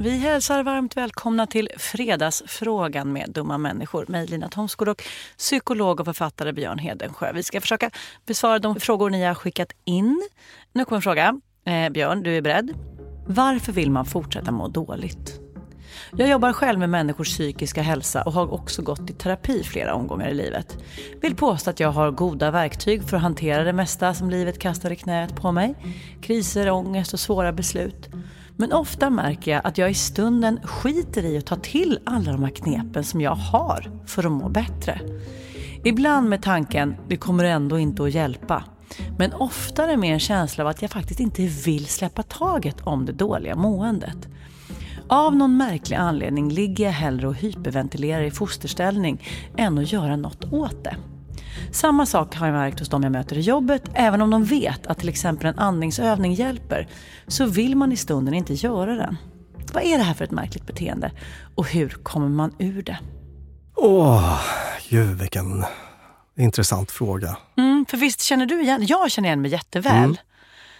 Vi hälsar varmt välkomna till Fredagsfrågan med dumma människor. Mig Lina Thomsgård och psykolog och författare Björn Hedensjö. Vi ska försöka besvara de frågor ni har skickat in. Nu kommer en fråga. Eh, Björn, du är beredd? Varför vill man fortsätta må dåligt? Jag jobbar själv med människors psykiska hälsa och har också gått i terapi flera omgångar i livet. Vill påstå att jag har goda verktyg för att hantera det mesta som livet kastar i knät på mig. Kriser, ångest och svåra beslut. Men ofta märker jag att jag i stunden skiter i att ta till alla de här knepen som jag har för att må bättre. Ibland med tanken, det kommer ändå inte att hjälpa. Men oftare med en känsla av att jag faktiskt inte vill släppa taget om det dåliga måendet. Av någon märklig anledning ligger jag hellre och hyperventilerar i fosterställning än att göra något åt det. Samma sak har jag märkt hos de jag möter i jobbet. Även om de vet att till exempel en andningsövning hjälper så vill man i stunden inte göra den. Vad är det här för ett märkligt beteende? Och hur kommer man ur det? Åh, gud vilken intressant fråga. Mm, för visst känner du igen, jag känner igen mig jätteväl. Mm.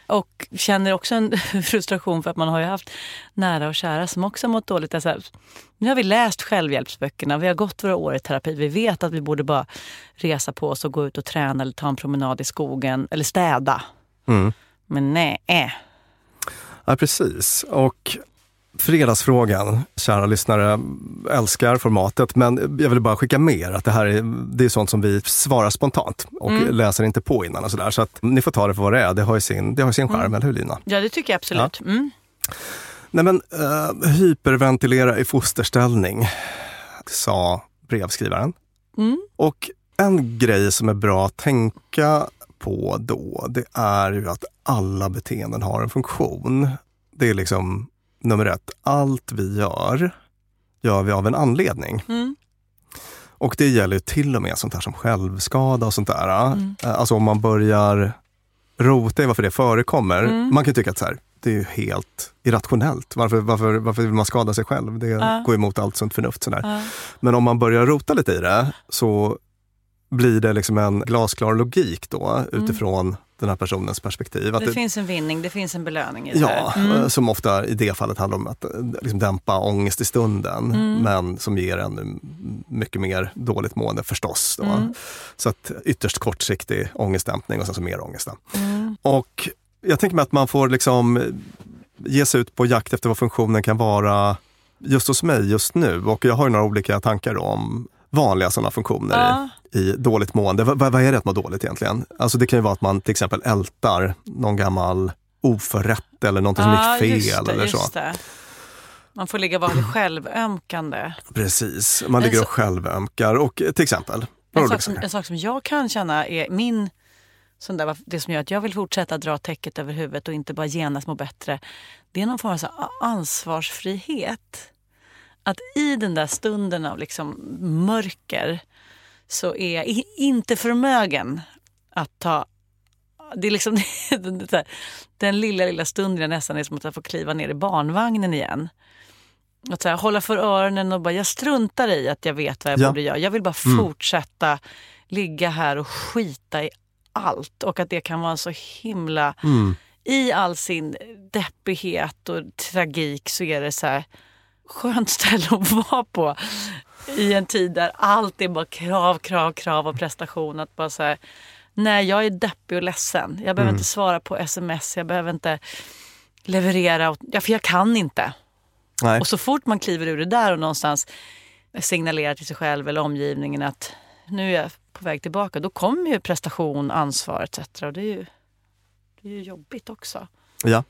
Och känner också en frustration för att man har ju haft nära och kära som också har mått dåligt. Alltså, nu har vi läst självhjälpsböckerna, vi har gått våra år i terapi. Vi vet att vi borde bara resa på oss och gå ut och träna eller ta en promenad i skogen eller städa. Mm. Men nej. Ja, precis. Och Fredagsfrågan, kära lyssnare, älskar formatet men jag vill bara skicka med att det här är, det är sånt som vi svarar spontant och mm. läser inte på innan och sådär. Så att ni får ta det för vad det är. Det har ju sin, det har sin charm, mm. eller hur Lina? Ja, det tycker jag absolut. Ja. Mm. Nej men, uh, hyperventilera i fosterställning, sa brevskrivaren. Mm. Och en grej som är bra att tänka på då, det är ju att alla beteenden har en funktion. Det är liksom nummer ett, allt vi gör, gör vi av en anledning. Mm. Och det gäller till och med sånt här som självskada och sånt där. Mm. Eh, alltså om man börjar rota i varför det förekommer. Mm. Man kan tycka att så här, det är helt irrationellt. Varför, varför, varför vill man skada sig själv? Det uh. går emot allt sunt förnuft. Sådär. Uh. Men om man börjar rota lite i det så blir det liksom en glasklar logik då mm. Den här personens perspektiv. Att det, det, finns en vinning, det finns en belöning i det Ja, här. Mm. som ofta i det fallet handlar om att eh, liksom dämpa ångest i stunden, mm. men som ger en mycket mer dåligt mående förstås. Då. Mm. Så att ytterst kortsiktig ångestdämpning och sen så mer ångest. Mm. Och jag tänker mig att man får liksom ge sig ut på jakt efter vad funktionen kan vara just hos mig just nu. Och jag har några olika tankar om vanliga sådana funktioner ja. i, i, dåligt mående. V vad är det att må dåligt egentligen? Alltså det kan ju vara att man till exempel ältar någon gammal oförrätt eller någonting ja, som gick fel. Det, eller så. Det. Man får ligga vara självömkande. Precis, man ligger och självömkar. Och till exempel? En sak, som, en sak som jag kan känna är min sån där, det som gör att jag vill fortsätta dra täcket över huvudet och inte bara genast må bättre. Det är någon form av ansvarsfrihet att i den där stunden av liksom mörker så är jag inte förmögen att ta det är liksom den lilla, lilla stunden jag nästan är som att jag får kliva ner i barnvagnen igen. Att så här, hålla för öronen och bara, jag struntar i att jag vet vad jag ja. borde göra. Jag vill bara mm. fortsätta ligga här och skita i allt. Och att det kan vara så himla... Mm. I all sin deppighet och tragik så är det så här skönt ställe att vara på i en tid där allt är bara krav, krav, krav och prestation. Att bara så nej jag är deppig och ledsen. Jag behöver mm. inte svara på sms, jag behöver inte leverera. Ja, för jag kan inte. Nej. Och så fort man kliver ur det där och någonstans signalerar till sig själv eller omgivningen att nu är jag på väg tillbaka. Då kommer ju prestation, ansvar etc. Och det är ju, det är ju jobbigt också. Ja.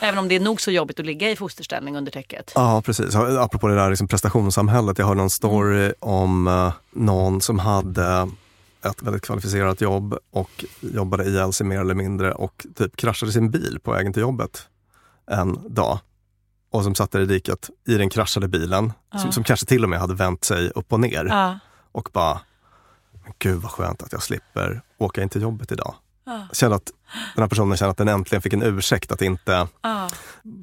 Även om det är nog så jobbigt att ligga i fosterställning under täcket. Ja, precis. Apropå det där liksom prestationssamhället. Jag hörde någon story om uh, någon som hade ett väldigt kvalificerat jobb och jobbade ihjäl sig mer eller mindre och typ kraschade sin bil på vägen till jobbet en dag. Och som satt där i diket i den kraschade bilen, ja. som, som, kanske till och med hade vänt sig upp och ner. Ja. Och bara, gud vad skönt att jag slipper åka in till jobbet idag. Ja. Känner att den här personen känner att den äntligen fick en ursäkt att inte ja.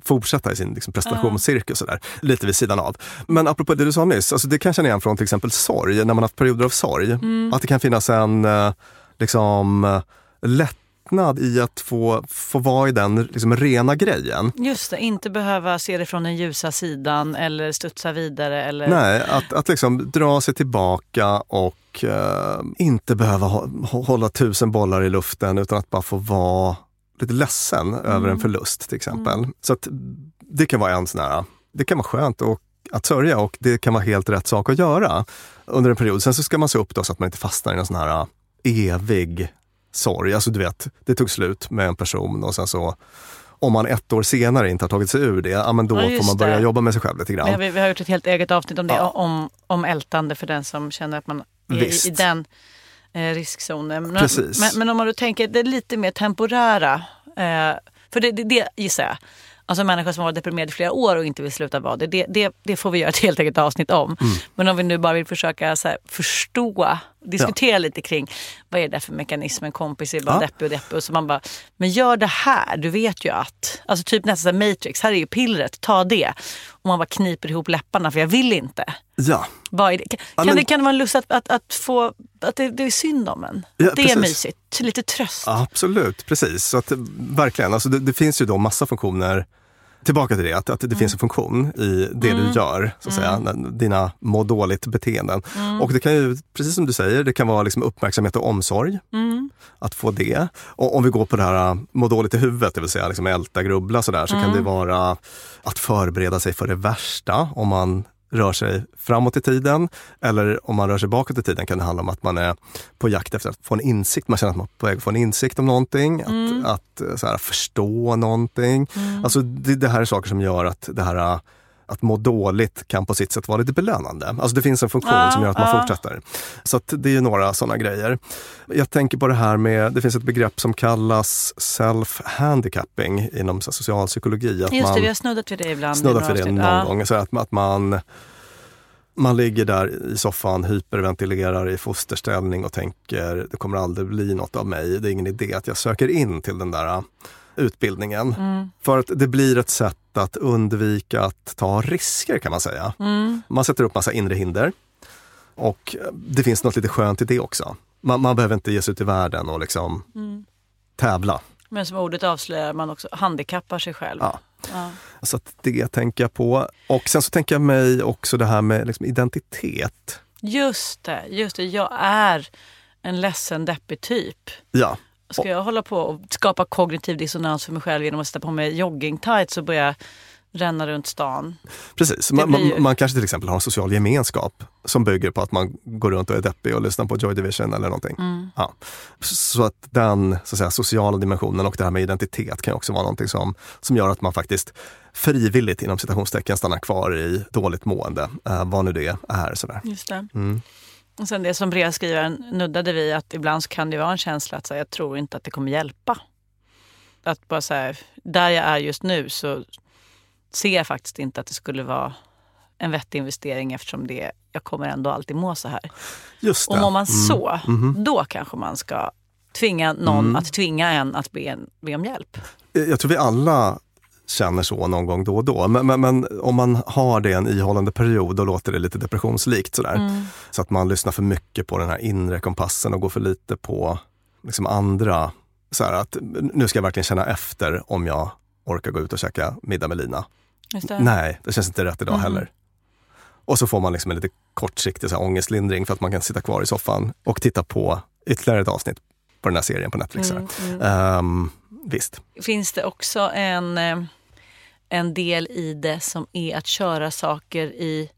fortsätta i sin liksom, prestationscirkus. Ja. lite vid sidan av. Men apropå det du sa nyss, alltså det kan jag känna igen från till exempel sorg, när man har haft perioder av sorg. Mm. Att det kan finnas en eh, liksom, lätt lättnad i att få, få vara i den liksom, rena grejen. Just det, inte behöva se det från den ljusa sidan eller studsa vidare. Eller... Nej, att, att liksom dra sig tillbaka och uh, inte behöva hålla tusen bollar i luften utan att bara få vara lite ledsen mm. över en förlust till exempel. Mm. Så att det kan vara en sån här, det kan vara skönt och att sörja och det kan vara helt rätt sak att göra under en period. Sen så ska man se upp då så att man inte fastnar i en sån här evig sorg. Alltså du vet, det tog slut med en person och sen så om man ett år senare inte har tagit sig ur det, ja, men då Ja, får man börja det. jobba med sig själv lite grann. Vi har, vi har gjort ett helt eget avsnitt om det, Ja. om, om ältande för den som känner att man är i, i den eh, riskzonen. Men, Precis. Men, men om man då tänker det är lite mer temporära, eh, för det, det, det gissar jag. Alltså människor som har varit deprimerade i flera år och inte vill sluta vara det, det, det, det får vi göra ett helt eget avsnitt om. Mm. Men om vi nu bara vill försöka här, förstå, diskutera lite kring vad är det för mekanism, en kompis är bara Ja. deppig och deppig. Och så man bara, men gör det här, du vet ju att. Alltså typ nästan Matrix, här är ju pillret, ta det. Och man bara kniper ihop läpparna för jag vill inte. Ja, Vad är? Kan, Ja, men- det, kan det vara en lust att, att, att få, att det, det är synd om en? Ja, det är precis. mysigt, lite tröst. absolut. Precis. Så att, verkligen, alltså, det, det finns ju då massa funktioner Tillbaka till det, att, att det finns en funktion i det Mm. du gör, så att säga, när- dina må dåligt-beteenden. Mm. Och det kan ju, precis som du säger, det kan vara liksom uppmärksamhet och omsorg. Mm. Att få det. Och om vi går på det här äh, må dåligt i huvudet, det vill säga liksom älta, grubbla sådär, så Mm. kan det vara att förbereda sig för det värsta om man rör sig framåt i tiden. Eller om man rör sig bakåt i tiden kan det handla om att man är på jakt efter att få en insikt. Man känner att man är på väg att få en insikt om någonting, Mm. att, att här, förstå någonting. Alltså det, det här är saker som gör att det här att må dåligt kan på sitt sätt vara lite belönande. Alltså det finns en funktion Ja, som gör att man ja. fortsätter. Så det är ju några sådana grejer. Jag tänker på det här med, det finns ett begrepp som kallas self-handicapping inom så- socialpsykologi. Att Just det, vi har snuddat vid det ibland. snuddat vid det någon Ja. gång. Så att, att man, man ligger där i soffan, hyperventilerar i fosterställning och tänker det kommer aldrig bli något av mig. Det är ingen idé att jag söker in till den där utbildningen. Mm. För att det blir ett sätt att undvika att ta risker kan man säga. Mm. Man sätter upp massa inre hinder. Och det finns något lite skönt i det också. Man, man behöver inte ge sig ut i världen och liksom Mm. tävla. Men som ordet avslöjar, man också handikappar sig själv. Ja. Ja. Så det tänker jag på. Och sen så tänker jag mig också det här med liksom identitet. Just det, just det. Jag är en ledsen, deppig typ. Ja, Ska jag hålla på och skapa kognitiv dissonans för mig själv genom att sätta på mig joggingtights och börja ränna runt stan? precis. Man, ju- man, man kanske till exempel har en social gemenskap som bygger på att man går runt och är deppig och lyssnar på Joy Division eller någonting. Mm. Ja. Så att den så att säga, sociala dimensionen och det här med identitet kan också vara någonting som, som gör att man faktiskt frivilligt inom citationstecken stannar kvar i dåligt mående, eh, vad nu det är. Sådär. Just det. Mm. Och sen det som brevskrivaren nuddade vid att ibland kan det vara en känsla att så här, jag tror inte att det kommer hjälpa. Att bara så här, där jag är just nu så ser jag faktiskt inte att det skulle vara en vettig investering eftersom det, jag kommer ändå alltid må så här. Just det. Och mår man Mm. så, Mhm. då kanske man ska tvinga någon Mm. att tvinga en att be, en, be om hjälp. Jag tror vi alla känner så någon gång då och då. Men, men, men om man har det en ihållande period, då låter det lite depressionslikt. Sådär. Mm. Så att man lyssnar för mycket på den här inre kompassen och går för lite på liksom andra. Så att nu ska jag verkligen känna efter om jag orkar gå ut och käka middag med Lina. Det. Nej, det känns inte rätt idag Mm. heller. Och så får man liksom en lite kortsiktig så här, ångestlindring för att man kan sitta kvar i soffan och titta på ytterligare ett avsnitt på den här serien på Netflix. Mm, mm. Ehm, visst. Finns det också en, eh, en del i det som är att köra saker i,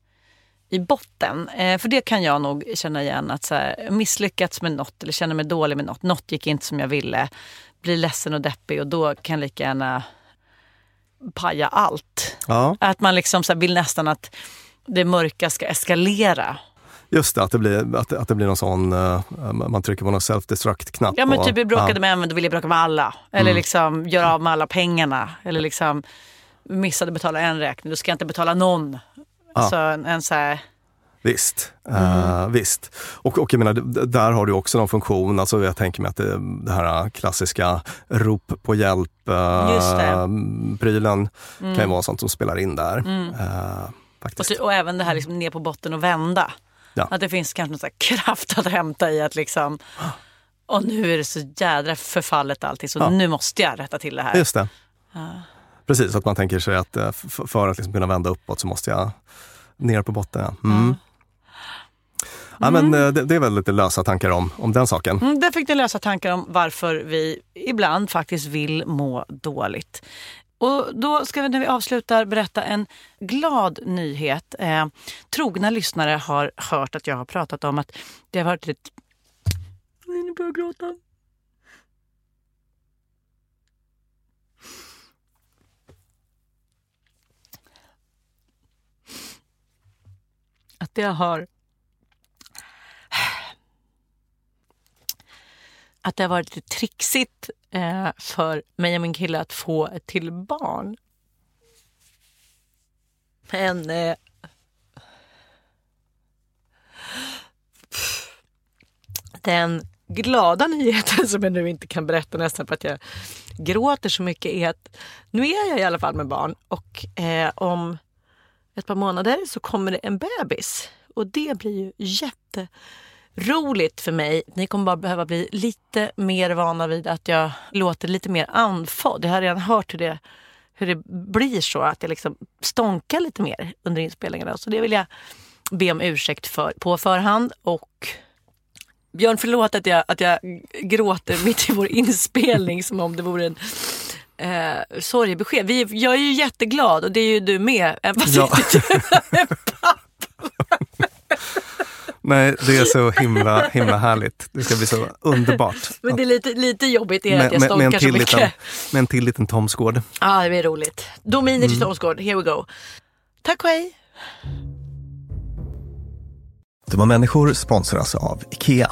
i botten? Eh, för det kan jag nog känna igen att så här, misslyckats med något eller känner mig dålig med något. Något gick inte som jag ville. Blir ledsen och deppig och då kan jag lika gärna paja allt. Ja, Att man liksom så vill nästan att det mörka ska eskalera. just det, att det blir, att, det- att det blir någon sån, eh, man trycker på någon self-destruct-knapp. Ja men och- typ vi bråkade ja. med en men då vill jag bråka med alla. Eller Mm. liksom göra av med alla pengarna. Eller liksom missade betala en räkning, då ska jag inte betala någon. Alltså en, en så här, Visst, Mm. eh, visst. Och, och jag menar, där har du också någon funktion. Alltså jag tänker mig att det, det här klassiska rop på hjälp Just det. uh, mm. kan ju vara sånt som spelar in där. Mm. eh, och, faktiskt. ty- och även det här liksom ner på botten och vända. Ja. Att det finns kanske någon kraft att hämta i att liksom och nu är det så jädra förfallet allting så Ja. nu måste jag rätta till det här. Just det. Precis, att man tänker sig att eh, för att liksom kunna vända uppåt så måste jag ner på botten. ja. Mm. Ja, men, eh, det, det är väl lite lösa tankar om, om den saken. Mm, där fick ni lösa tankar om varför vi ibland faktiskt vill må dåligt. Och då ska vi när vi avslutar berätta en glad nyhet. Eh, trogna lyssnare har hört att jag har pratat om att det har varit lite... Nu börjar jag gråta. Det har att det har varit lite trixigt eh, för mig och min kille att få ett till barn. Men eh, den glada nyheten som jag nu inte kan berätta nästan för att jag gråter så mycket är att nu är jag i alla fall med barn och eh, om ett par månader så kommer det en bebis. Och det blir ju jätteroligt för mig. Ni kommer bara behöva bli lite mer vana vid att jag låter lite mer andfådd. Jag har redan hört hur det, hur det blir så, att jag liksom stånkar lite mer under inspelningarna. Så det vill jag be om ursäkt för på förhand. Och Björn, förlåt att jag, att jag gråter mitt i vår inspelning som om det vore en eh, sorgebesked. Vi, jag är ju jätteglad och det är ju du med. Även fast Ja. Nej, det är så himla, himla härligt. Det ska bli så underbart. Men det är lite, lite jobbigt är med, att jag med, med, en stånkar så till mycket. liten, med en till liten Tomsgård. Ja, det blir roligt. Dominer Mm. till Tomsgård, here we go. Tack och hej. Dumma människor sponsras av IKEA.